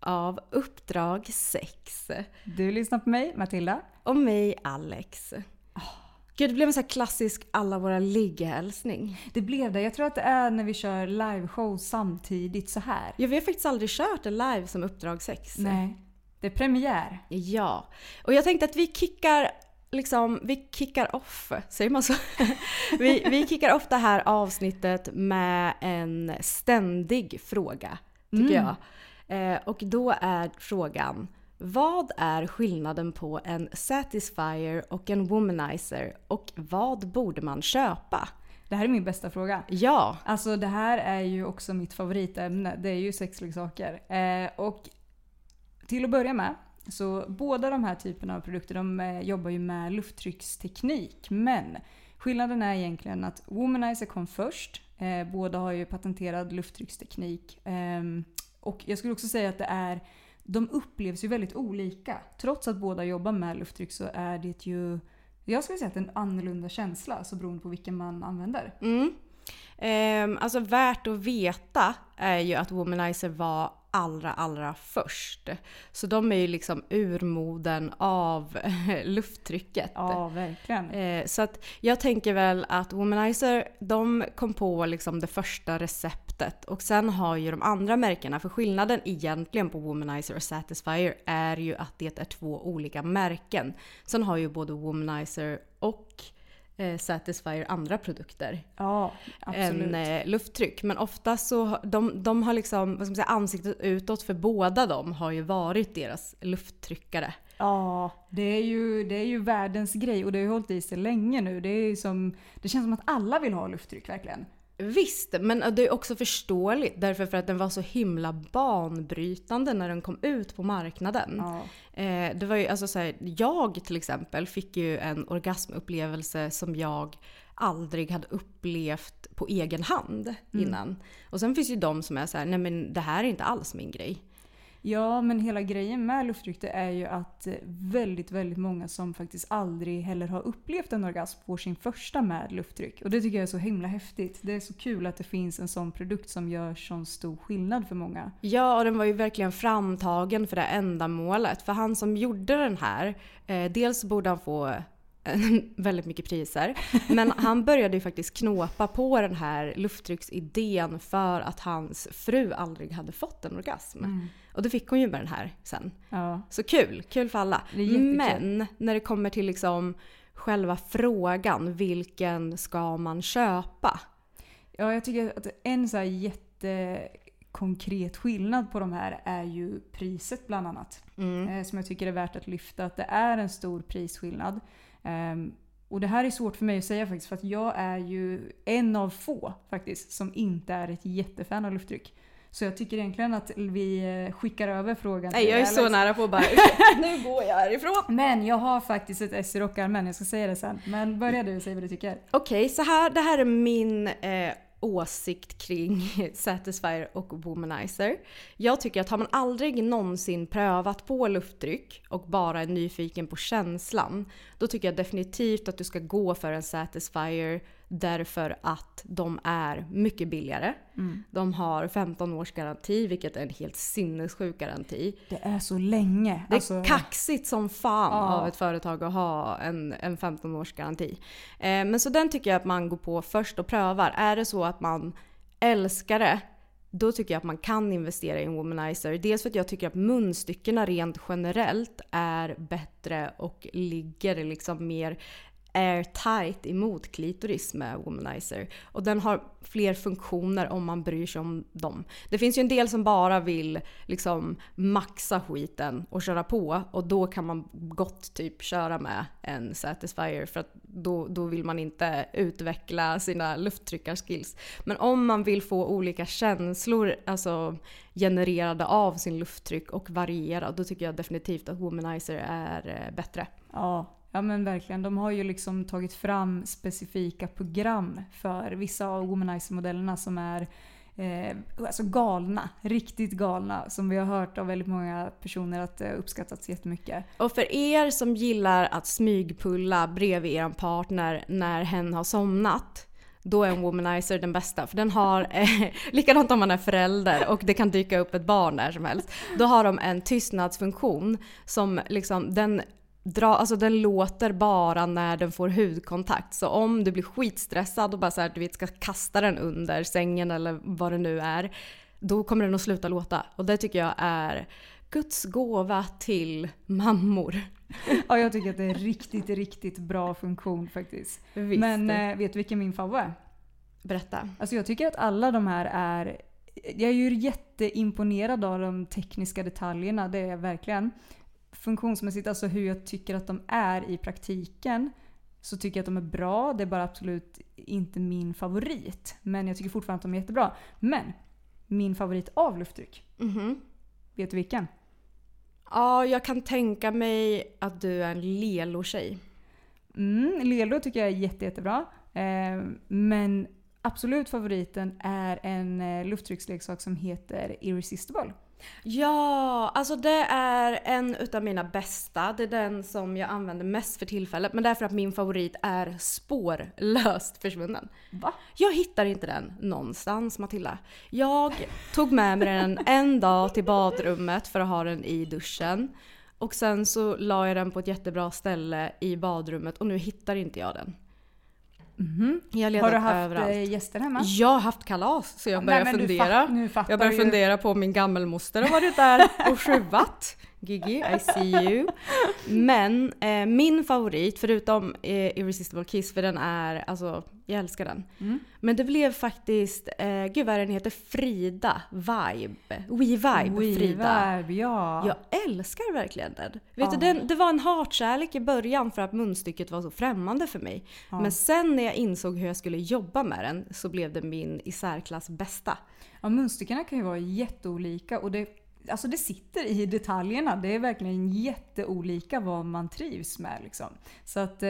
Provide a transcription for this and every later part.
Av Uppdrag 6. Du lyssnar på mig, Matilda. Och mig, Alex. Gud, det blev en sån här klassisk alla våra ligg-hälsning. Det blev det. Jag tror att det är när vi kör liveshow samtidigt så här. Ja, vi har faktiskt aldrig kört en live som Uppdrag 6. Nej. Det är premiär. Ja. Och jag tänkte att vi kickar liksom, vi kickar off, säger man så? vi, vi kickar off det här avsnittet med en ständig fråga, tycker Mm. jag. Eh, och då är frågan, vad är skillnaden på en Satisfyer och en Womanizer och vad borde man köpa? Det här är min bästa fråga. Ja, Alltså det här är ju också mitt favoritämne. Det är ju sexleksaker. Eh, och till att börja med, så båda de här typerna av produkter de eh, jobbar ju med lufttrycksteknik. Men skillnaden är egentligen att Womanizer kom först. Eh, båda har ju patenterad lufttrycksteknik. Ehm, och jag skulle också säga att det är de upplevs ju väldigt olika. Trots att båda jobbar med lufttryck så är det ju jag skulle säga att det är en annorlunda känsla alltså beroende på vilken man använder. Mm. Ehm, alltså värt att veta är ju att Womanizer var allra, allra först. Så de är ju liksom urmoden av lufttrycket. Ja, verkligen. Eh, så att jag tänker väl att Womanizer, de kom på liksom det första receptet och sen har ju de andra märkena, för skillnaden egentligen på Womanizer och Satisfyer är ju att det är två olika märken. Sen har ju både Womanizer och eh, Satisfyer andra produkter Ja, än eh, lufttryck. Men ofta så de, de har liksom, vad ska man säga, ansiktet utåt för båda de har ju varit deras lufttryckare. Ja, det är, ju, det är ju världens grej och det har ju hållit i sig länge nu. Det, är som, det känns som att alla vill ha lufttryck verkligen. Visst, men det är också förståeligt därför för att den var så himla banbrytande när den kom ut på marknaden. Ja. Eh, det var ju, alltså så här, jag till exempel fick ju en orgasmupplevelse som jag aldrig hade upplevt på egen hand innan. Och sen finns ju de som är så här, nej men det här är inte alls min grej. Ja, men hela grejen med lufttryck det är ju att eh, väldigt, väldigt många som faktiskt aldrig heller har upplevt en orgasm får sin första med lufttryck. Och det tycker jag är så himla häftigt. Det är så kul att det finns en sån produkt som gör sån stor skillnad för många. Ja, och den var ju verkligen framtagen för det ändamålet. För han som gjorde den här, eh, dels borde han få eh, väldigt mycket priser. Men han började ju faktiskt knåpa på den här lufttrycksidén för att hans fru aldrig hade fått en orgasm. Och det fick hon ju med den här sen. Ja. Så kul, kul för alla. Men när det kommer till liksom själva frågan, vilken ska man köpa? Ja, jag tycker att en så här jättekonkret skillnad på de här är ju priset bland annat. Eh, som jag tycker är värt att lyfta. Att det är en stor prisskillnad. Ehm, och det här är svårt för mig att säga faktiskt för att jag är ju en av få faktiskt som inte är ett jättefan av lufttryck. Så jag tycker egentligen att vi eh, skickar över frågan Nej, jag är Alex. så nära på att bara nu går jag härifrån. Men jag har faktiskt ett S i rockärmen, jag ska säga det sen. Men börja du, säg vad du tycker. Okej, så här, det här är min eh, åsikt kring Satisfyer och Womanizer. Jag tycker att har man aldrig någonsin prövat på lufttryck och bara är nyfiken på känslan, då tycker jag definitivt att du ska gå för en Satisfyer därför att de är mycket billigare. Mm. De har 15 års garanti, vilket är en helt sinnessjuk garanti. Det är så länge. Det är Alltså, kaxigt som fan Ja. av ett företag att ha en, en 15 års garanti. Eh, men så den tycker jag att man går på först och prövar. Är det så att man älskar det, då tycker jag att man kan investera i en womanizer. Dels för att jag tycker att munstyckena rent generellt är bättre och ligger liksom mer airtight emot klitoris med womanizer. Och den har fler funktioner om man bryr sig om dem. Det finns ju en del som bara vill liksom maxa skiten och köra på och då kan man gott typ köra med en Satisfyer för att då, då vill man inte utveckla sina lufttryckarskills. Men om man vill få olika känslor alltså genererade av sin lufttryck och variera, då tycker jag definitivt att womanizer är eh, bättre. Ja, ja men verkligen. De har ju liksom tagit fram specifika program för vissa av womanizer-modellerna som är eh, alltså galna. Riktigt galna. Som vi har hört av väldigt många personer att det uppskattats jättemycket. Och för er som gillar att smygpulla bredvid er partner när hen har somnat, då är en womanizer den bästa. För den har, eh, likadant om man är förälder och det kan dyka upp ett barn när som helst. Då har de en tystnadsfunktion som liksom, den dra, alltså den låter bara när den får hudkontakt. Så om du blir skitstressad och bara så här, du vet, ska kasta den under sängen eller vad det nu är, då kommer den att sluta låta. Och det tycker jag är Guds gåva till mammor. Ja, jag tycker att det är riktigt, riktigt bra funktion faktiskt. Visst. Men eh, vet du vilken min favorit är? Berätta. Alltså jag tycker att alla de här är... Jag är ju jätteimponerad av de tekniska detaljerna, det är jag verkligen. Funktionsmässigt, alltså hur jag tycker att de är i praktiken, så tycker jag att de är bra. Det är bara absolut inte min favorit. Men jag tycker fortfarande att de är jättebra. Men min favorit av lufttryck, Mhm. vet du vilken? Ja, jag kan tänka mig att du är en Lelo-tjej. Mm, Lelo tycker jag är jätte, jättebra. Eh, men absolut favoriten är en eh, lufttrycksleksak som heter Irresistible. Ja, alltså det är en utav mina bästa. Det är den som jag använder mest för tillfället. Men därför att min favorit är spårlöst försvunnen. Va? Jag hittar inte den någonstans Matilda. Jag tog med mig den en dag till badrummet för att ha den i duschen. Och sen så la jag den på ett jättebra ställe i badrummet och nu hittar inte jag den. Jag har letat Har du haft överallt. eh, gäster hemma? Jag har haft kalas så jag börjar fundera. fatt- jag börjar fundera på om min gammelmoster har varit där och skruvat. Gigi, I see you. Men eh, min favorit, förutom eh, Irresistible Kiss, för den är, alltså jag älskar den. Mm. Men det blev faktiskt, eh, gud vad är den heter, Frida Vibe. We Vibe Frida. Vibe, ja. Jag älskar verkligen den. Vet Ja. du, den, det var en hatkärlek i början för att munstycket var så främmande för mig. Ja. Men sen när jag insåg hur jag skulle jobba med den så blev det min i särklass bästa. Ja, munstyckena kan ju vara jätteolika och det, alltså det sitter i detaljerna. Det är verkligen jätteolika vad man trivs med. Liksom. Så att, eh,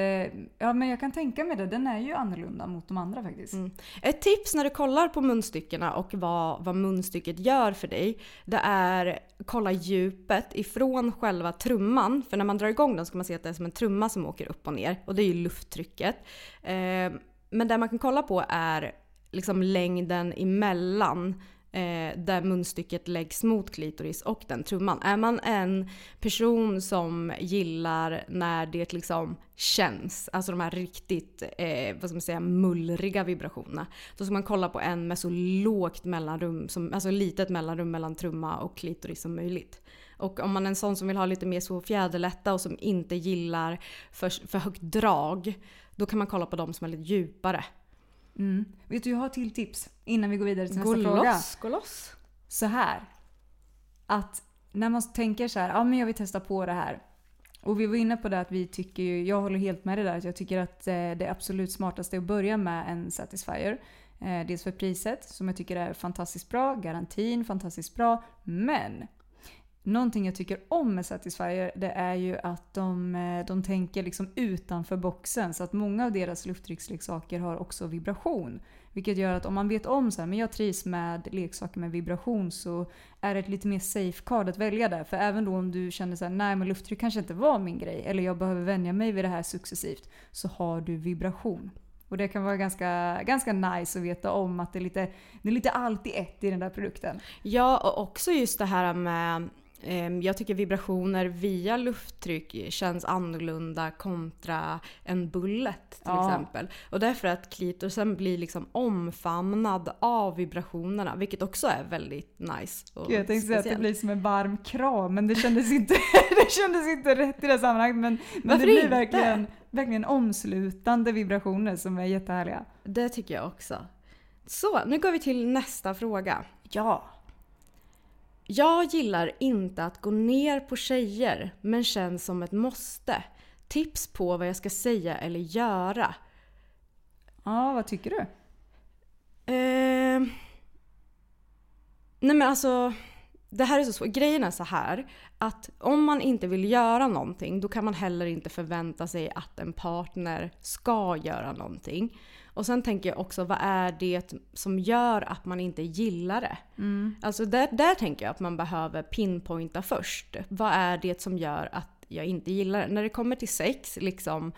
ja men jag kan tänka mig det. Den är ju annorlunda mot de andra faktiskt. Mm. Ett tips när du kollar på munstyckena och vad, vad munstycket gör för dig. Det är kolla djupet ifrån själva trumman. För när man drar igång den så kan man se att det är som en trumma som åker upp och ner. Och det är ju lufttrycket. Eh, men det man kan kolla på är liksom längden emellan eh, där munstycket läggs mot klitoris och den trumman. Är man en person som gillar när det liksom känns, alltså de här riktigt eh, vad ska man säga, mullriga vibrationerna. Då ska man kolla på en med så lågt mellanrum, som, alltså litet mellanrum mellan trumma och klitoris som möjligt. Och om man är en sån som vill ha lite mer så fjäderlätta och som inte gillar för, för högt drag, då kan man kolla på de som är lite djupare. Mm. Vet du, jag har till tips innan vi går vidare till Gå nästa fråga. loss, gå loss. Så här. Att när man tänker så här, ja men jag vill testa på det här. Och vi var inne på det att vi tycker ju, jag håller helt med det där, att jag tycker att eh, det absolut smartaste är att börja med en Satisfyer. Eh, dels för priset som jag tycker är fantastiskt bra, garantin fantastiskt bra. Men Någonting jag tycker om med Satisfyer det är ju att de, eh, de tänker liksom utanför boxen. Så att många av deras lufttrycksleksaker har också vibration. Vilket gör att om man vet om så här, men jag trivs med leksaker med vibration så är det ett lite mer safe card att välja där. För även då om du känner så här, nej men lufttryck kanske inte var min grej eller jag behöver vänja mig vid det här successivt. Så har du vibration. Och det kan vara ganska, ganska nice att veta om att det är, lite, det är lite allt i ett i den där produkten. Ja, och också just det här med jag tycker vibrationer via lufttryck känns annorlunda kontra en bullet till ja. exempel. Och därför att klitorisen blir liksom omfamnad av vibrationerna vilket också är väldigt nice. Och jag tänkte säga att det blir som en varm kram men det kändes inte, det kändes inte rätt i det sammanhanget. Men, men det blir inte? verkligen, verkligen omslutande vibrationer som är jättehärliga. Det tycker jag också. Så, nu går vi till nästa fråga. Ja. Jag gillar inte att gå ner på tjejer, men känns som ett måste. Tips på vad jag ska säga eller göra. Ja, vad tycker du? Eh, nej men alltså, det här är så svårt. Grejen är så här att om man inte vill göra någonting då kan man heller inte förvänta sig att en partner ska göra någonting. Och sen tänker jag också, vad är det som gör att man inte gillar det? Mm. Alltså där, där tänker jag att man behöver pinpointa först. Vad är det som gör att jag inte gillar det? När det kommer till sex, liksom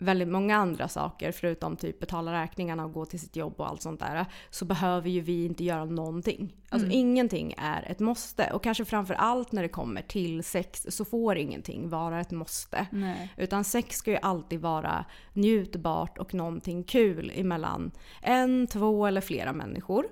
väldigt många andra saker förutom typ betala räkningarna och gå till sitt jobb och allt sånt där så behöver ju vi inte göra någonting. Alltså mm. ingenting är ett måste och kanske framför allt när det kommer till sex så får ingenting vara ett måste. Nej. Utan sex ska ju alltid vara njutbart och någonting kul emellan en, två eller flera människor.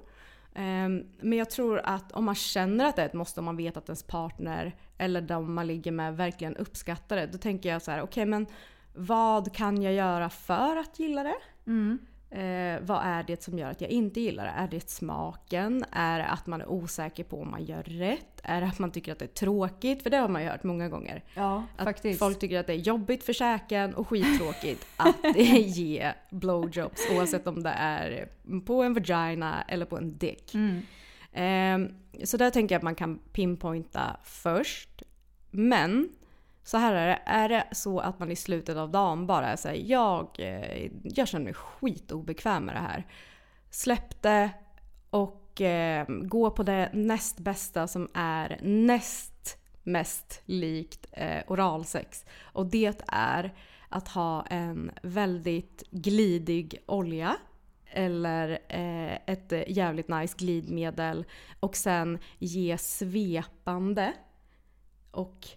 Um, men jag tror att om man känner att det är ett måste, om man vet att ens partner eller de man ligger med verkligen uppskattar det, då tänker jag så här: okej okay, men vad kan jag göra för att gilla det? Mm. Eh, vad är det som gör att jag inte gillar det? Är det smaken? Är det att man är osäker på om man gör rätt? Är det att man tycker att det är tråkigt? För det har man ju hört många gånger. Ja, att faktiskt. Folk tycker att det är jobbigt för käken och skittråkigt att ge blowjobs oavsett om det är på en vagina eller på en dick. Mm. Eh, så där tänker jag att man kan pinpointa först. Men så här är det, är det så att man i slutet av dagen bara säger jag, eh, jag känner mig skitobekväm med det här. Släpp det och eh, gå på det näst bästa som är näst mest likt eh, oralsex. Och det är att ha en väldigt glidig olja eller eh, ett eh, jävligt nice glidmedel och sen ge svepande och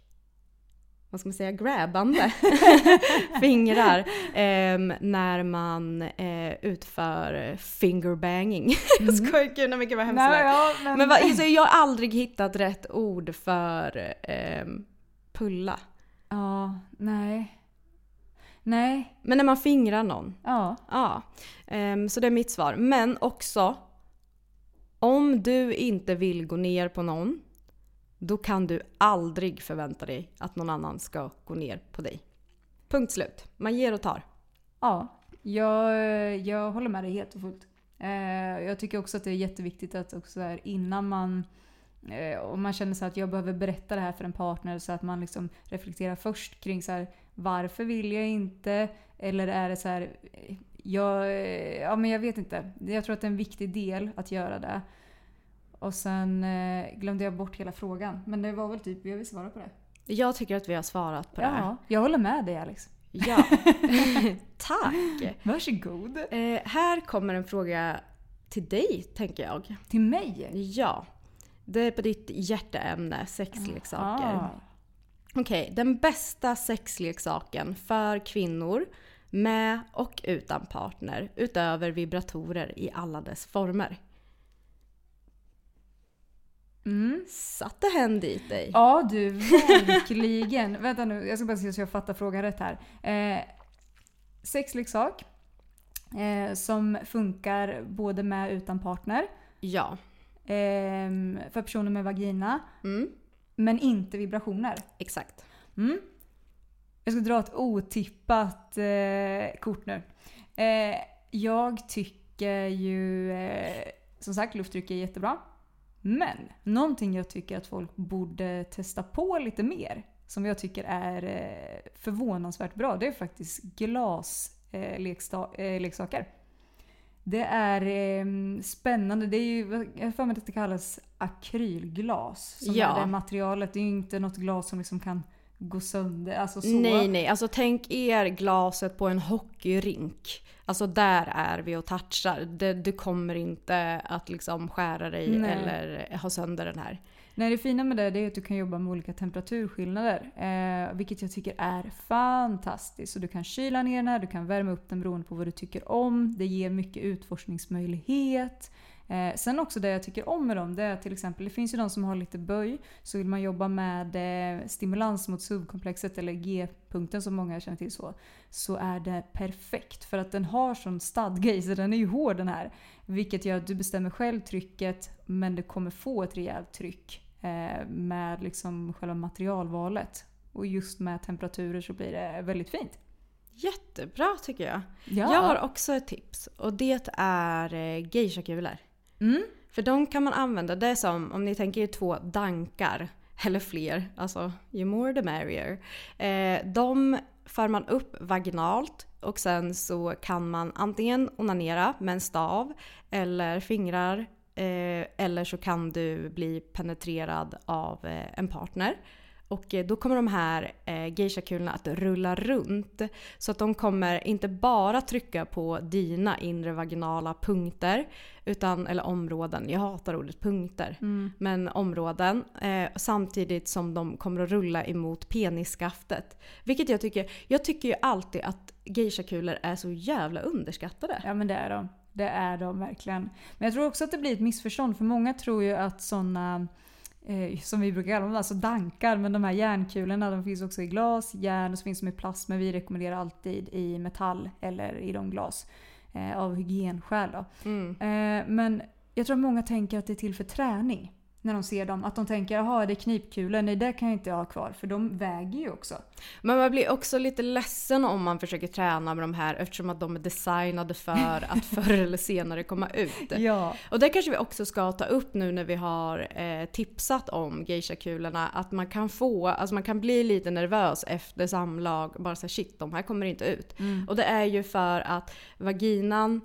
vad ska man säga, grabbande fingrar eh, när man eh, utför fingerbanging. Mm. Skojar, gud mycket vad hemskt Nej, ja, men... men alltså, Jag har aldrig hittat rätt ord för eh, pulla. Ja, nej. Nej. Men när man fingrar någon. Ja. ja. Um, så det är mitt svar. Men också, om du inte vill gå ner på någon då kan du aldrig förvänta dig att någon annan ska gå ner på dig. Punkt slut. Man ger och tar. Ja, jag, jag håller med dig helt och fullt. Eh, jag tycker också att det är jätteviktigt att också här, innan man eh, om man känner så att jag behöver berätta det här för en partner så att man liksom reflekterar först kring så här, varför vill jag inte? Eller är det så här, eh, jag, eh, ja men jag vet inte. Jag tror att det är en viktig del att göra det. Och sen eh, glömde jag bort hela frågan. Men det var väl typ, vi har svarat på det? Jag tycker att vi har svarat på det här. Ja, jag håller med dig Alex. Ja. Tack! Varsågod. Eh, här kommer en fråga till dig, tänker jag. Till mig? Ja. Det är på ditt hjärteämne, sexleksaker. Okej, okay, den bästa sexleksaken för kvinnor med och utan partner utöver vibratorer i alla dess former. Mm. Satte hen dit dig? Ja du, verkligen. Vänta nu, jag ska bara se så jag fattar frågan rätt här. Eh, sexleksak eh, som funkar både med och utan partner. Ja. Eh, för personer med vagina. Mm. Men inte vibrationer. Exakt. Mm. Jag ska dra ett otippat eh, kort nu. Eh, jag tycker ju, eh, som sagt, lufttryck är jättebra. Men någonting jag tycker att folk borde testa på lite mer, som jag tycker är eh, förvånansvärt bra, det är faktiskt glasleksaker. Eh, det är eh, spännande. Det är ju, jag har för mig att det kallas akrylglas. Som Ja. är det materialet. Det är ju inte något glas som liksom kan gå sönder. Alltså så. Nej, nej. Alltså tänk er glaset på en hockeyrink. Alltså där är vi och touchar. Det, du kommer inte att liksom skära dig Nej. eller ha sönder den här. Nej, det fina med det det är att du kan jobba med olika temperaturskillnader. Eh, vilket jag tycker är fantastiskt. Så du kan kyla ner den här, du kan värma upp den beroende på vad du tycker om. Det ger mycket utforskningsmöjlighet. Eh, sen också det jag tycker om med dem, det är till exempel, det finns ju de som har lite böj. Så vill man jobba med eh, stimulans mot subkomplexet eller G-punkten som många känner till så. Så är det perfekt. För att den har sån stadga i sig, den är ju hård den här. Vilket gör att du bestämmer själv trycket men du kommer få ett rejält tryck eh, med liksom själva materialvalet. Och just med temperaturer så blir det väldigt fint. Jättebra tycker jag. Ja. Jag har också ett tips och det är eh, geishakulor. Mm. För de kan man använda, det är som om ni tänker er två dankar eller fler, alltså ju more the merrier. Eh, de för man upp vaginalt och sen så kan man antingen onanera med en stav eller fingrar eh, eller så kan du bli penetrerad av eh, en partner. Och eh, då kommer de här eh, geishakulorna att rulla runt. Så att de kommer inte bara trycka på dina inre vaginala punkter, utan, eller områden, jag hatar ordet punkter, men områden. Eh, samtidigt som de kommer att rulla emot penisskaftet. Vilket jag tycker, jag tycker ju alltid att geishakulor är så jävla underskattade. Ja men det är de. Det är de verkligen. Men jag tror också att det blir ett missförstånd för många tror ju att sådana eh, som vi brukar kalla dem, alltså dankar, men de här järnkulorna de finns också i glas, järn och så finns de i plast men vi rekommenderar alltid i metall eller i de glas. Eh, av hygienskäl då. Mm. Eh, men jag tror att många tänker att det är till för träning. När de ser dem. Att de tänker jaha det är knipkulor, nej det kan jag inte ha kvar. För de väger ju också. Men man blir också lite ledsen om man försöker träna med de här eftersom att de är designade för att förr eller senare komma ut. Ja. Och det kanske vi också ska ta upp nu när vi har eh, tipsat om geishakulorna. Att man kan få, alltså man kan bli lite nervös efter samlag. Bara säga shit, de här kommer inte ut. Och det är ju för att vaginan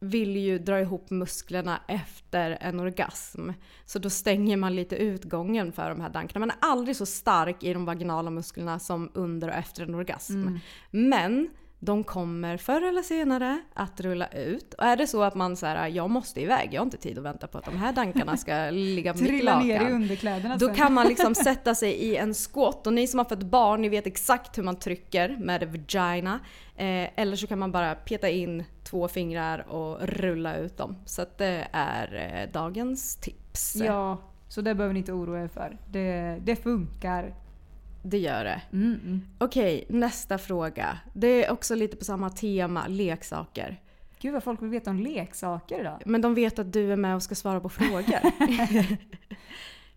vill ju dra ihop musklerna efter en orgasm. Så då stänger man lite utgången för de här dankarna. Man är aldrig så stark i de vaginala musklerna som under och efter en orgasm. Men de kommer förr eller senare att rulla ut. Och är det så att man säger jag måste iväg, jag har inte tid att vänta på att de här dankarna ska ligga på mitt Trilla ner i lakan. underkläderna Då sen. kan man liksom sätta sig i en squat och ni som har fått barn, ni vet exakt hur man trycker med vagina. Eh, eller så kan man bara peta in två fingrar och rulla ut dem. Så det är eh, dagens tips. Ja, så det behöver ni inte oroa er för. Det, det funkar. Det gör det. Mm, mm. Okej, nästa fråga. Det är också lite på samma tema, leksaker. Gud vad folk vill veta om leksaker idag. Men de vet att du är med och ska svara på frågor.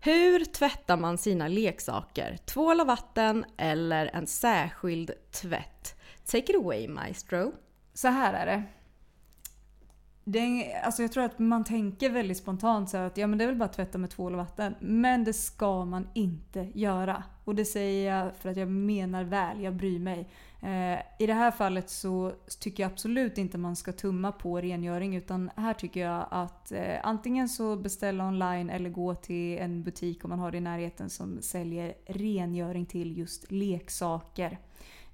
Hur tvättar man sina leksaker? Tvål och vatten eller en särskild tvätt? Take it away maestro. Så här är det det är, alltså jag tror att man tänker väldigt spontant så att ja, men det är väl bara att tvätta med tvål och vatten. Men det ska man inte göra. Och det säger jag för att jag menar väl, jag bryr mig. Eh, I det här fallet så tycker jag absolut inte man ska tumma på rengöring utan här tycker jag att eh, antingen så beställa online eller gå till en butik om man har det i närheten som säljer rengöring till just leksaker.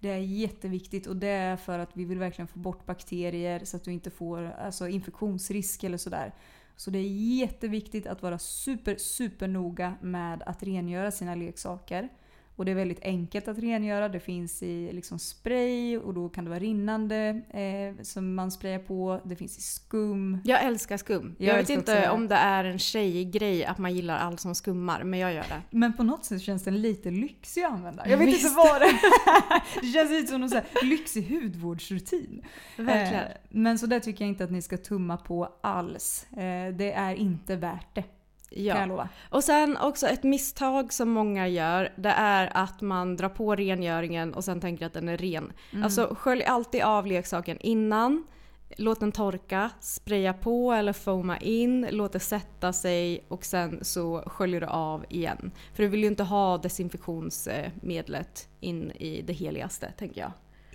Det är jätteviktigt och det är för att vi vill verkligen få bort bakterier så att du inte får alltså, infektionsrisk eller sådär. Så det är jätteviktigt att vara super, super noga med att rengöra sina leksaker. Och det är väldigt enkelt att rengöra. Det finns i liksom spray och då kan det vara rinnande eh, som man sprayar på. Det finns i skum. Jag älskar skum. Jag, Jag vet inte det. om det är en tjejgrej att man gillar allt som skummar, men jag gör det. Men på något sätt känns den lite lyxig att använda. Jag vet Visst. inte vad det Det känns lite som någon så här lyxig hudvårdsrutin. Verkligen. Eh, men så det tycker jag inte att ni ska tumma på alls. Eh, det är inte värt det. Kan jag Ja. lova. Och sen också ett misstag som många gör, det är att man drar på rengöringen och sen tänker att den är ren. Mm. Alltså skölj alltid av leksaken innan. Låt den torka, spraya på eller foama in, låt det sätta sig och sen så sköljer du av igen. För du vill ju inte ha desinfektionsmedlet in i det heligaste, tänker jag.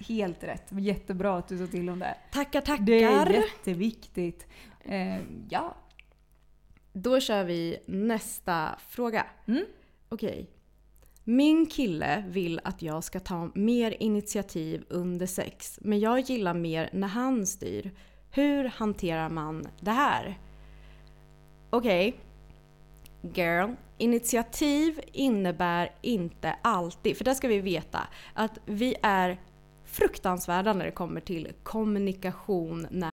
Helt rätt. Jättebra att du sa till om det. Tackar, tackar! Det är jätteviktigt. Eh, ja. Då kör vi nästa fråga. Mm. Okej. Min kille vill att jag ska ta mer initiativ under sex, men jag gillar mer när han styr. Hur hanterar man det här? Okej. Girl, initiativ innebär inte alltid, för det ska vi veta, att vi är fruktansvärda när det kommer till kommunikation när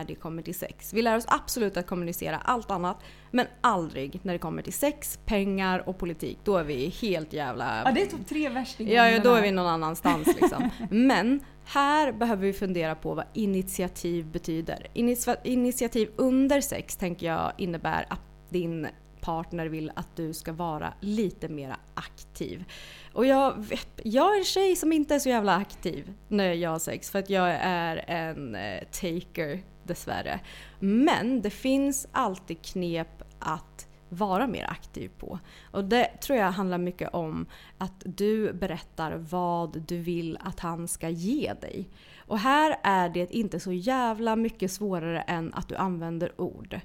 när det kommer till sex. Vi lär oss absolut att kommunicera allt annat, men aldrig när det kommer till sex, pengar och politik. Då är vi helt jävla... ja, det är topp tre värstingar. Ja, ja, då är vi någon annanstans liksom. Men här behöver vi fundera på vad initiativ betyder. Initia- initiativ under sex tänker jag innebär att din partner vill att du ska vara lite mer aktiv. Och jag, jag är en tjej som inte är så jävla aktiv när jag har sex för att jag är en eh, taker dessvärre. Men det finns alltid knep att vara mer aktiv på. Och det tror jag handlar mycket om att du berättar vad du vill att han ska ge dig. Och här är det inte så jävla mycket svårare än att du använder ord.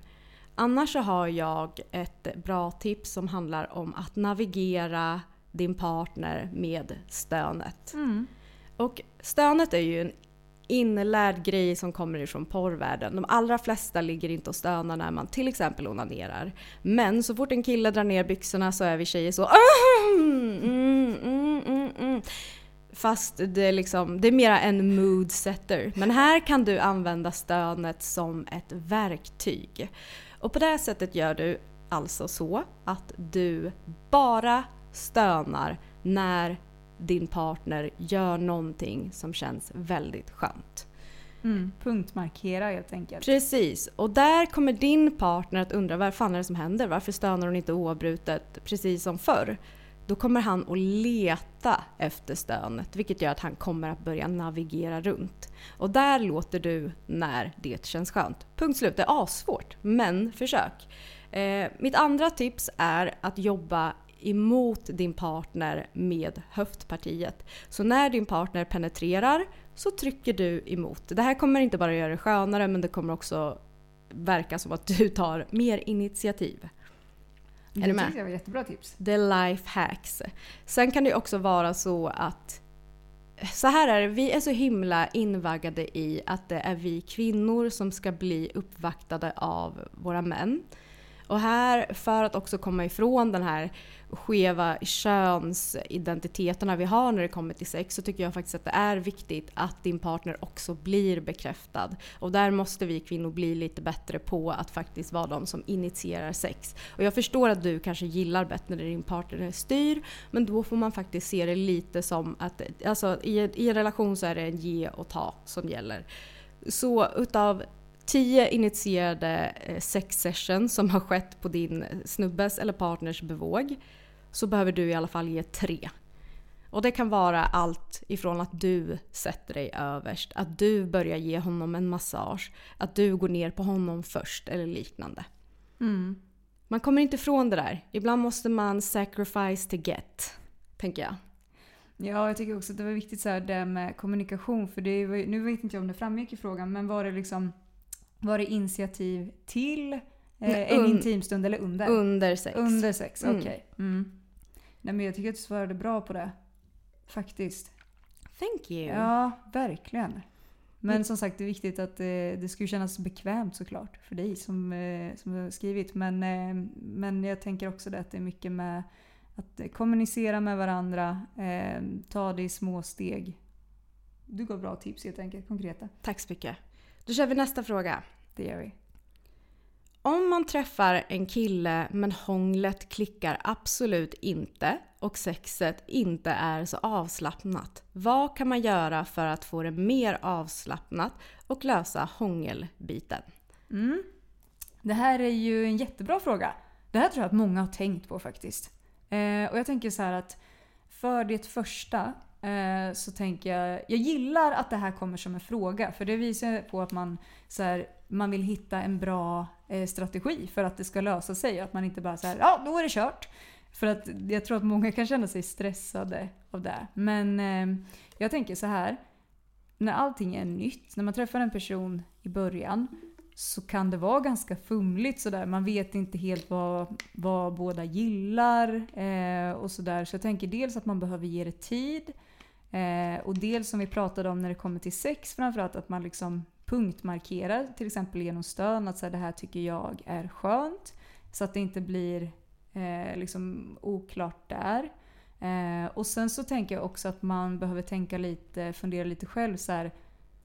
Annars så har jag ett bra tips som handlar om att navigera din partner med stönet. Och stönet är ju en inlärd grej som kommer ifrån porrvärlden. De allra flesta ligger inte och stönar när man till exempel onanerar. Men så fort en kille drar ner byxorna så är vi tjejer så mm, mm, mm, mm. Fast det är, liksom, det är mera en mood setter. Men här kan du använda stönet som ett verktyg. Och på det här sättet gör du alltså så att du bara stönar när din partner gör någonting som känns väldigt skönt. Mm, punktmarkera helt enkelt. Precis, och där kommer din partner att undra vad fan är det som händer? Varför stönar hon inte oavbrutet precis som förr? Då kommer han att leta efter stönet vilket gör att han kommer att börja navigera runt. Och där låter du när det känns skönt. Punkt slut. Det är assvårt, men försök. Eh, mitt andra tips är att jobba emot din partner med höftpartiet. Så när din partner penetrerar så trycker du emot. Det här kommer inte bara göra det skönare men det kommer också verka som att du tar mer initiativ. det är du med? jag var jättebra tips. The life hacks. Sen kan det också vara så att så här är det, vi är så himla invaggade i att det är vi kvinnor som ska bli uppvaktade av våra män. Och här, för att också komma ifrån den här skeva könsidentiteterna vi har när det kommer till sex så tycker jag faktiskt att det är viktigt att din partner också blir bekräftad. Och där måste vi kvinnor bli lite bättre på att faktiskt vara de som initierar sex. Och jag förstår att du kanske gillar bättre när din partner styr men då får man faktiskt se det lite som att alltså, i, i en relation så är det en ge och ta som gäller. Så utav tio initierade eh, sex sessions som har skett på din snubbes eller partners bevåg så behöver du i alla fall ge tre. Och det kan vara allt ifrån att du sätter dig överst, att du börjar ge honom en massage, att du går ner på honom först eller liknande. Man kommer inte ifrån det där. Ibland måste man sacrifice to get, tänker jag. Ja, jag tycker också att det var viktigt så här, det med kommunikation. För det var, nu vet inte jag om det framgick i frågan, men var det liksom var det initiativ till eh, Nej, en un- intimstund eller under? Under sex. Under sex, Mm. okej. Mm. Nej men jag tycker att du svarade bra på det. Faktiskt. Thank you. Ja, verkligen. Men som sagt, det är viktigt att eh, det ska kännas bekvämt såklart för dig som, eh, som har skrivit. Men, eh, men jag tänker också det att det är mycket med att kommunicera med varandra, eh, ta det i små steg. Du gav bra tips helt enkelt, konkreta. Tack så mycket. Då kör vi nästa fråga. Det gör vi. Om man träffar en kille men hånglet klickar absolut inte och sexet inte är så avslappnat. Vad kan man göra för att få det mer avslappnat och lösa hångelbiten? Mm. Det här är ju en jättebra fråga. Det här tror jag att många har tänkt på faktiskt. Eh, och jag tänker så här att för det första eh, så tänker jag, jag gillar att det här kommer som en fråga för det visar på att man, så här, man vill hitta en bra eh, strategi för att det ska lösa sig. Att man inte bara säger ja då är det kört. För att jag tror att många kan känna sig stressade av det. Men eh, jag tänker så här. När allting är nytt, när man träffar en person i början så kan det vara ganska fumligt sådär. Man vet inte helt vad, vad båda gillar eh, och sådär. Så jag tänker dels att man behöver ge det tid. Eh, och dels som vi pratade om när det kommer till sex framförallt att man liksom punktmarkerar till exempel genom stön att så här, det här tycker jag är skönt. Så att det inte blir eh, liksom oklart där. Eh, och sen så tänker jag också att man behöver tänka lite, fundera lite själv så här,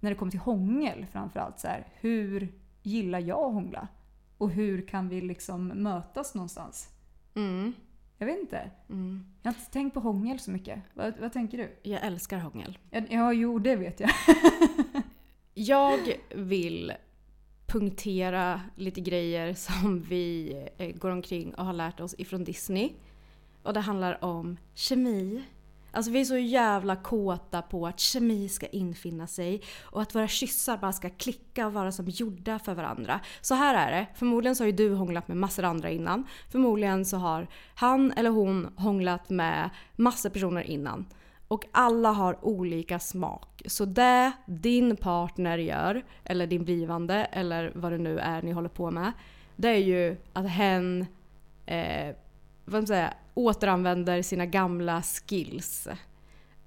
när det kommer till hångel framförallt. Så här, hur gillar jag att hångla? Och hur kan vi liksom mötas någonstans? Mm. Jag vet inte. Mm. Jag har inte tänkt på hångel så mycket. Vad, vad tänker du? Jag älskar hångel. Ja, ja, jo det vet jag. Jag vill punktera lite grejer som vi eh, går omkring och har lärt oss ifrån Disney. Och det handlar om kemi. Alltså vi är så jävla kåta på att kemi ska infinna sig och att våra kyssar bara ska klicka och vara som gjorda för varandra. Så här är det. Förmodligen så har ju du hånglat med massor andra innan. Förmodligen så har han eller hon hånglat med massor personer innan. Och alla har olika smak. Så det din partner gör, eller din blivande, eller vad det nu är ni håller på med. Det är ju att hen eh, vad säga, återanvänder sina gamla skills.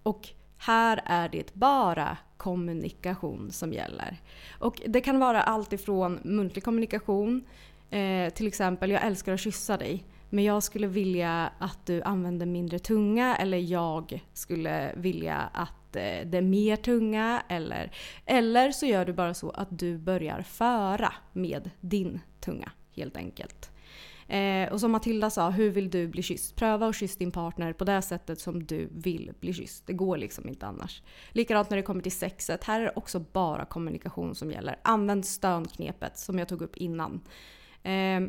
Och här är det bara kommunikation som gäller. Och det kan vara allt ifrån muntlig kommunikation, eh, till exempel jag älskar att kyssa dig. Men jag skulle vilja att du använder mindre tunga eller jag skulle vilja att eh, det är mer tunga. Eller, eller så gör du bara så att du börjar föra med din tunga helt enkelt. Eh, och som Matilda sa, hur vill du bli kysst? Pröva att kyssa din partner på det sättet som du vill bli kysst. Det går liksom inte annars. Likadant när det kommer till sexet. Här är det också bara kommunikation som gäller. Använd stönknepet som jag tog upp innan. Eh,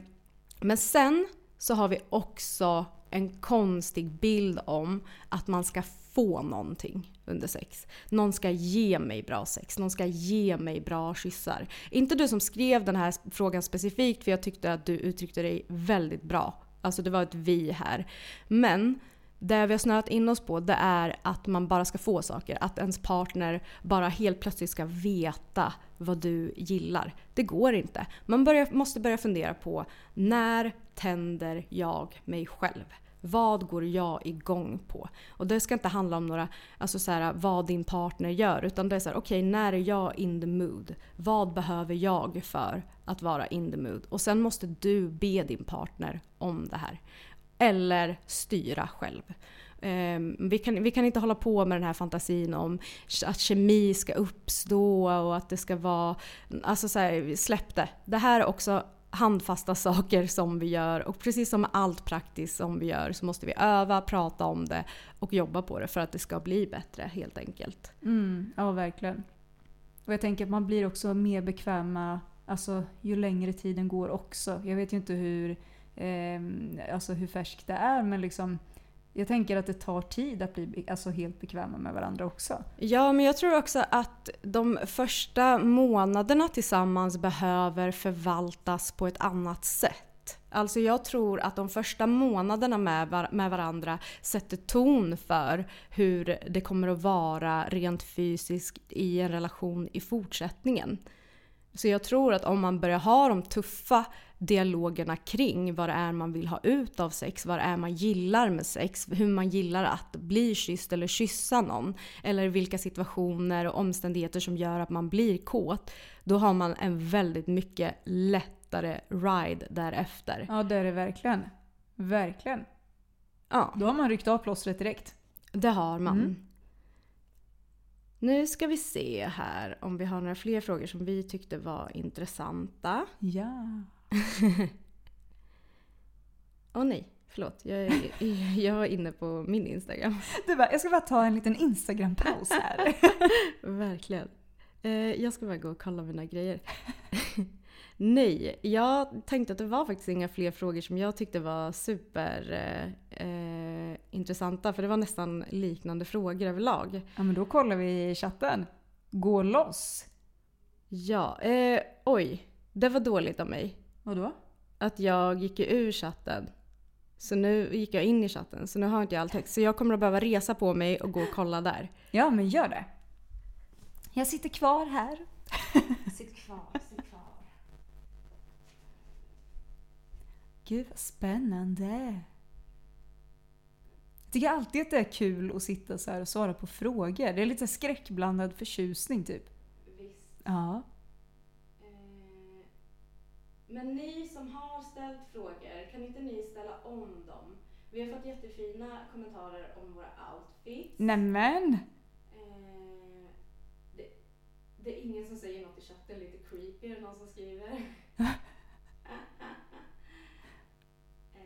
men sen så har vi också en konstig bild om att man ska få någonting under sex. Någon ska ge mig bra sex, någon ska ge mig bra kyssar. Inte du som skrev den här frågan specifikt för jag tyckte att du uttryckte dig väldigt bra. Alltså det var ett vi här. Men det vi har snöat in oss på det är att man bara ska få saker. Att ens partner bara helt plötsligt ska veta vad du gillar. Det går inte. Man börjar, måste börja fundera på när tänder jag mig själv? Vad går jag igång på? Och det ska inte handla om några, alltså så här, vad din partner gör. Utan det är så här, okej okay, när är jag in the mood? Vad behöver jag för att vara in the mood? Och sen måste du be din partner om det här. Eller styra själv. Um, vi, kan, vi kan inte hålla på med den här fantasin om att kemi ska uppstå och att det ska vara... Alltså så här, släpp det. Det här är också handfasta saker som vi gör och precis som med allt praktiskt som vi gör så måste vi öva, prata om det och jobba på det för att det ska bli bättre helt enkelt. Mm, ja, verkligen. Och jag tänker att man blir också mer bekväma alltså, ju längre tiden går också. Jag vet ju inte hur, eh, alltså, hur färskt det är men liksom jag tänker att det tar tid att bli alltså, helt bekväma med varandra också. Ja, men jag tror också att de första månaderna tillsammans behöver förvaltas på ett annat sätt. Alltså jag tror att de första månaderna med, var- med varandra sätter ton för hur det kommer att vara rent fysiskt i en relation i fortsättningen. Så jag tror att om man börjar ha de tuffa dialogerna kring vad det är man vill ha ut av sex, vad det är man gillar med sex, hur man gillar att bli kysst eller kyssa någon. Eller vilka situationer och omständigheter som gör att man blir kåt. Då har man en väldigt mycket lättare ride därefter. Ja, det är det verkligen. Verkligen. Ja, Då har man ryckt av plåstret direkt. det har man. Mm. Nu ska vi se här om vi har några fler frågor som vi tyckte var intressanta. Ja. Åh nej, förlåt. Jag jag är inne på min Instagram. Du bara, jag ska bara ta en liten Instagram-paus här. Verkligen. Eh, jag ska bara gå och kolla mina grejer. Nej, jag tänkte att det var faktiskt inga fler frågor som jag tyckte var super eh, eh. För det var nästan liknande frågor överlag. ja, men då kollar vi i chatten. Gå loss. Ja, eh, oj. Det var dåligt av mig. Vadå? Att jag gick ju ur chatten. Så nu gick jag in i chatten. Så nu har inte jag all text. Så jag kommer att behöva resa på mig och gå och kolla där. Ja, men gör det. Jag sitter kvar här. Sitt kvar, sitt kvar. Gud vad spännande. Jag tycker alltid att det är kul att sitta så här och svara på frågor. Det är lite skräckblandad förtjusning typ. Visst. Ja. Men ni som har ställt frågor, kan inte ni ställa om dem? Vi har fått jättefina kommentarer om våra outfits. Nämen! Eh, det, det är ingen som säger något i chatten, lite creepy är det någon som skriver. Eh,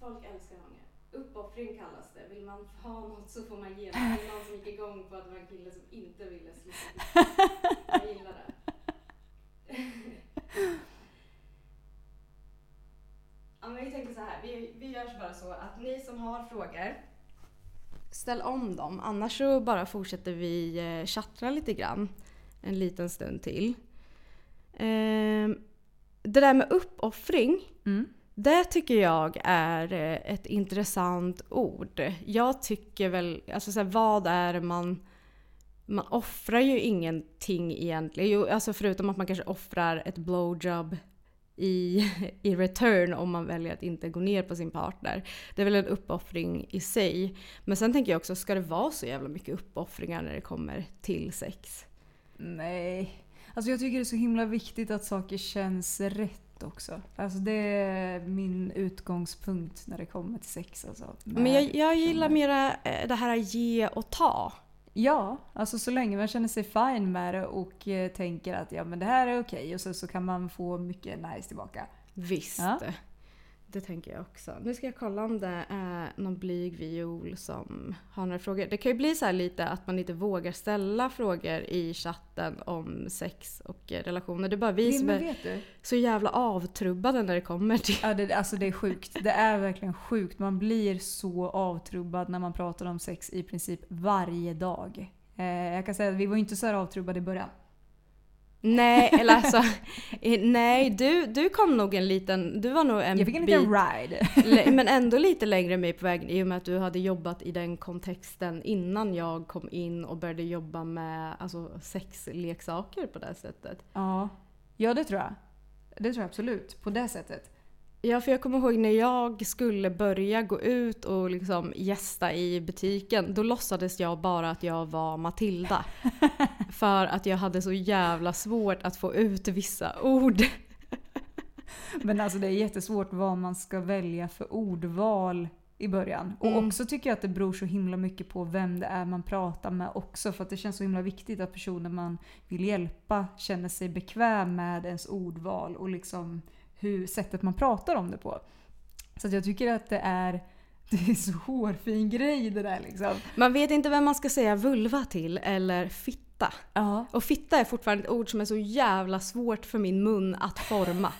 Folk älskar ånger. Uppoffring kallas det. Vill man ha något så får man ge det. Det är någon som gick igång på att det var en kille som inte ville sluta. Jag gillar det. Ja, men vi tänker så här. Vi, vi gör så bara så att ni som har frågor, ställ om dem. Annars så bara fortsätter vi eh, chattra lite grann en liten stund till. Ehm, det där med uppoffring, Mm det tycker jag är eh, ett intressant ord. Jag tycker väl, alltså så här, vad är det man... Man offrar ju ingenting egentligen. Jo, alltså förutom att man kanske offrar ett blowjob i, i return om man väljer att inte gå ner på sin partner. Det är väl en uppoffring i sig. Men sen tänker jag också, ska det vara så jävla mycket uppoffringar när det kommer till sex? Nej. Alltså jag tycker det är så himla viktigt att saker känns rätt också. Alltså det är min utgångspunkt när det kommer till sex. Alltså, Men jag, jag gillar mera eh, det här ge och ta. Ja, alltså så länge man känner sig fine med det och eh, tänker att ja men det här är okej och så, så kan man få mycket nice tillbaka. Visst. Ja. Det tänker jag också. Nu ska jag kolla om det är någon blyg viol som har några frågor. Det kan ju bli så här lite att man inte vågar ställa frågor i chatten om sex och relationer. Det är bara vi som är så jävla avtrubbade när det kommer till... Ja, det, alltså det är sjukt. Det är verkligen sjukt. Man blir så avtrubbad när man pratar om sex i princip varje dag. Eh, jag kan säga att vi var inte så här avtrubbade i början. Nej, eller alltså... nej, du, du kom nog en liten... Du var nog en Jag fick en bit... liten ride. Men ändå lite längre med på vägen i och med att du hade jobbat i den kontexten innan jag kom in och började jobba med alltså, sexleksaker på det sättet. Ja. ja, det tror jag. Det tror jag absolut. På det sättet. Ja, för jag kommer ihåg när jag skulle börja gå ut och liksom gästa i butiken. Då låtsades jag bara att jag var Matilda. för att jag hade så jävla svårt att få ut vissa ord. Men alltså det är jättesvårt vad man ska välja för ordval i början. Och Mm. också tycker jag att det beror så himla mycket på vem det är man pratar med också. För att det känns så himla viktigt att personen man vill hjälpa känner sig bekväm med ens ordval och liksom hur, sättet man pratar om det på. Så jag tycker att det är, det är så hårfin grej det där liksom. Man vet inte vem man ska säga vulva till eller fitta. Ja. Och fitta är fortfarande ett ord som är så jävla svårt för min mun att forma.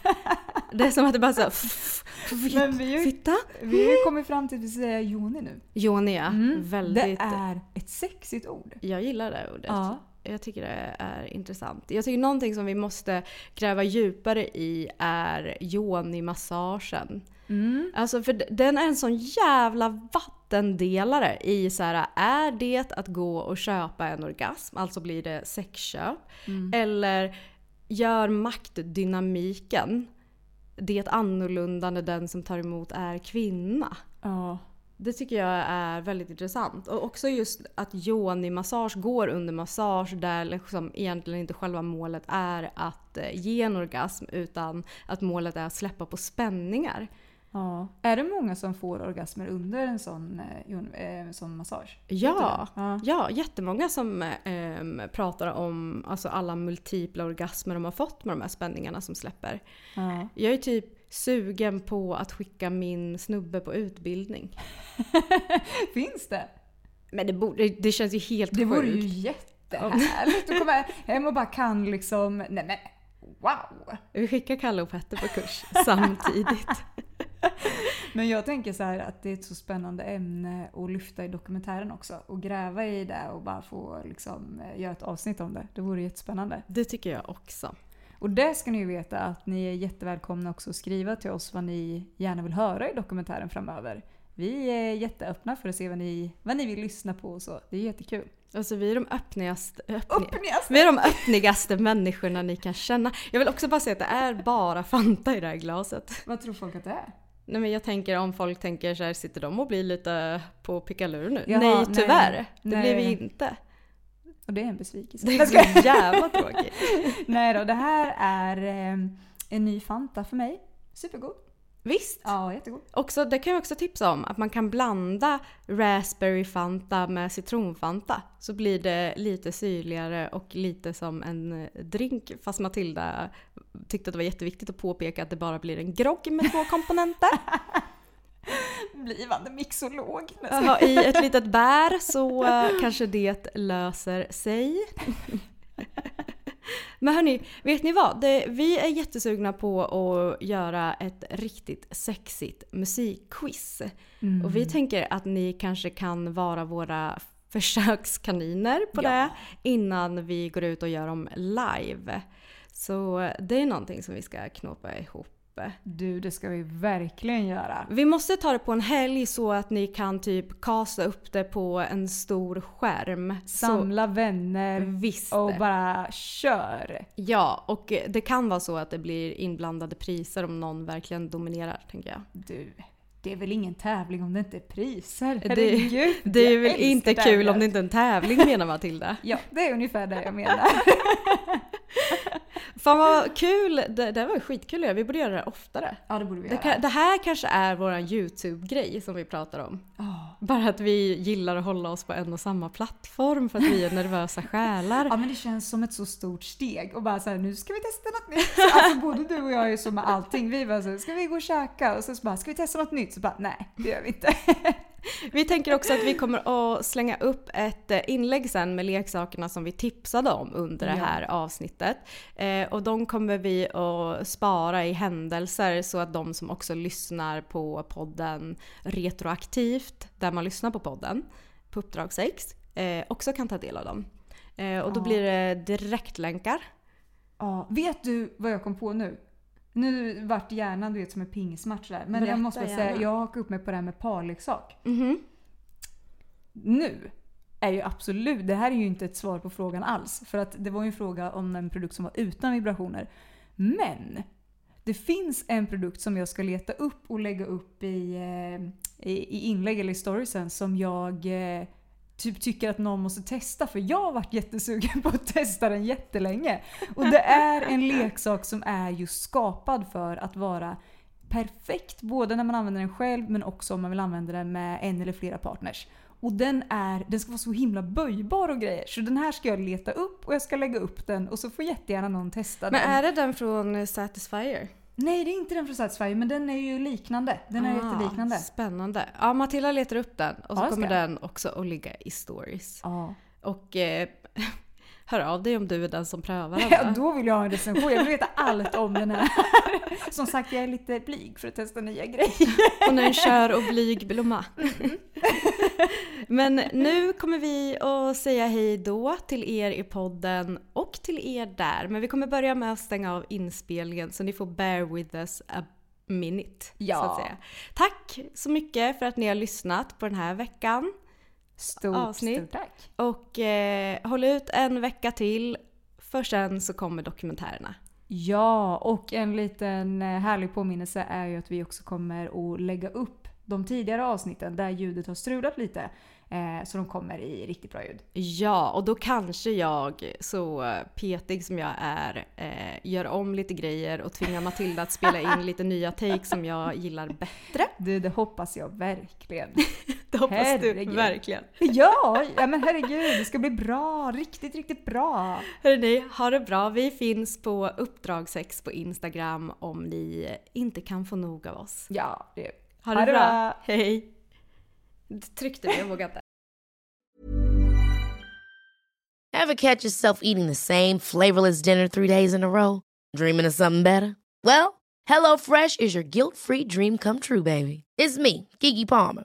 Det är som att det bara så här, f- f- Men vi har ju- Fitta? Vi har ju kommit fram till att vi säger joni nu. Joni ja. Mm. Väldigt. Det är ett sexigt ord. Jag gillar det ordet. Ja. Jag tycker det är intressant. Jag tycker någonting som vi måste gräva djupare i är yoni-massagen. Mm. Alltså för den är en sån jävla vattendelare i så här, är det att gå och köpa en orgasm, alltså blir det sexköp? Eller gör maktdynamiken det annorlunda när den som tar emot är kvinna? Ja. Det tycker jag är väldigt intressant. Och också just att yoni-massage går under massage där liksom egentligen inte själva målet är att eh, ge en orgasm utan att målet är att släppa på spänningar. ja. Är det många som får orgasmer under en sån, eh, eh, sån massage? Ja? Ja. ja jättemånga som ehm, pratar om alltså, alla multipla orgasmer de har fått med de här spänningarna som släpper. Ja. Jag är typ sugen på att skicka min snubbe på utbildning. Finns det? Men det, borde, det känns ju helt Det sjukt. vore ju jättehärligt att komma hem och bara kan liksom, nej men wow! Vi skickar Kalle och Petter på kurs samtidigt. Men jag tänker så här att det är ett så spännande ämne att lyfta i dokumentären också. Och gräva i det och bara få liksom, eh, göra ett avsnitt om det. Det vore jättespännande. Det tycker jag också. Och det ska ni ju veta att ni är jättevälkomna också att skriva till oss vad ni gärna vill höra i dokumentären framöver. Vi är jätteöppna för att se vad ni, vad ni vill lyssna på och så. Det är jättekul. Alltså vi är de öppnigaste, öppni, Öppnigast! vi är de öppnigaste människorna ni kan känna. Jag vill också bara säga att det är bara Fanta i det här glaset. Vad tror folk att det är? Nej men jag tänker om folk tänker så här, sitter de och blir lite på pickalur nu? Jaha, nej nej. tyvärr, det Nej. blir vi inte. Och det är en besvikelse. Det är så jävla tråkigt. Nej då, det här är eh, en ny Fanta för mig. Supergod. Visst. Ja, jättegod. Också, det kan jag också tipsa om, att man kan blanda raspberry Fanta med citronfanta. Så blir det lite syrligare och lite som en eh, drink. Fast Matilda tyckte att det var jätteviktigt att påpeka att det bara blir en grogg med två komponenter. Blivande mixolog. Ja, I ett litet bär så eh, kanske det löser sig. Men hörni, vet ni vad? Det, vi är jättesugna på att göra ett riktigt sexigt musikquiz. Och vi tänker att ni kanske kan vara våra försökskaniner på Ja. det innan vi går ut och gör dem live. Så det är någonting som vi ska knåpa ihop. Du, det ska vi verkligen göra. Vi måste ta det på en helg så att ni kan typ kasta upp det på en stor skärm. Samla vänner så, visst. och bara kör. Ja, och det kan vara så att det blir inblandade priser om någon verkligen dominerar, tänker jag. Du, det är väl ingen tävling om det inte är priser? Det, Herregud, det är väl inte kul om det inte är en tävling menar Matilda. Ja, det är ungefär det jag menar. Fan vad kul! Det, det var skitkul. Vi borde göra det oftare. Ja, det borde vi Det, göra. kan, det här kanske är vår YouTube-grej som vi pratar om. Ja. Bara att vi gillar att hålla oss på en och samma plattform för att vi är nervösa själar. Ja men det känns som ett så stort steg och bara så här, nu ska vi testa något nytt. Alltså både du och jag är ju så med allting. Vi bara så här, ska vi gå och käka? Och så bara, ska vi testa något nytt? Så bara, nej det gör vi inte. Vi tänker också att vi kommer att slänga upp ett eh, inlägg sen med leksakerna som vi tipsade om under det här avsnittet. Eh, och de kommer vi att spara i händelser så att de som också lyssnar på podden retroaktivt, där man lyssnar på podden, på Uppdrag 6, eh, också kan ta del av dem. Och då blir det direktlänkar. Ja, vet du vad jag kom på nu? Nu vart hjärnan du vet som en pingismatch där. Men Berätta jag måste bara säga, gärna. jag hakar upp mig på det här med parleksak. Mhm. Nu är ju absolut, det här är ju inte ett svar på frågan alls. För att det var ju en fråga om en produkt som var utan vibrationer. Men det finns en produkt som jag ska leta upp och lägga upp i, eh, i, i inlägg eller i storiesen som jag eh, typ tycker att någon måste testa. För jag har varit jättesugen på att testa den jättelänge. Och det är en leksak som är just skapad för att vara perfekt både när man använder den själv men också om man vill använda den med en eller flera partners. Och den, är, den ska vara så himla böjbar och grejer. Så den här ska jag leta upp och jag ska lägga upp den och så får jättegärna någon testa Men den. är det den från Satisfyer? Nej det är inte den från Satisfyer men den är ju liknande. Den är Ah, jätteliknande. Spännande. Ja, Matilda letar upp den och så Ja, kommer den också att ligga i stories. Ja. Och eh, Hör av dig om du är den som prövar den. Ja, då vill jag ha en recension. Jag vill veta allt om den här. Som sagt, jag är lite blyg för att testa nya grejer. Hon är en kör och blyg blomma. Men nu kommer vi att säga hej då till er i podden och till er där. Men vi kommer börja med att stänga av inspelningen så ni får bear with us a minute. Ja. Så att säga. Tack så mycket för att ni har lyssnat på den här veckan. Stort, Avsnitt. stort tack. Och eh, håll ut en vecka till. För sen så kommer dokumentärerna. Ja, och en liten eh, härlig påminnelse är ju att vi också kommer att lägga upp de tidigare avsnitten där ljudet har strulat lite. Eh, så de kommer i riktigt bra ljud. Ja, och då kanske jag, så petig som jag är, eh, gör om lite grejer och tvingar Matilda att spela in lite nya takes som jag gillar bättre. Du, det hoppas jag verkligen. Det hoppas Herregud. du verkligen. Ja, ja men herregud, det ska bli bra. Riktigt, riktigt bra. Hörrni, ha det bra. Vi finns på Uppdragsex på Instagram om ni inte kan få nog av oss. Ja, det Ha det, bra. Hej! Tryckte vi, jag vågar inte. Ever catch yourself eating the same flavorless dinner three days in a row? Dreaming of something better? Well, HelloFresh is your guilt-free dream come true, baby. It's me, Kiki Palmer.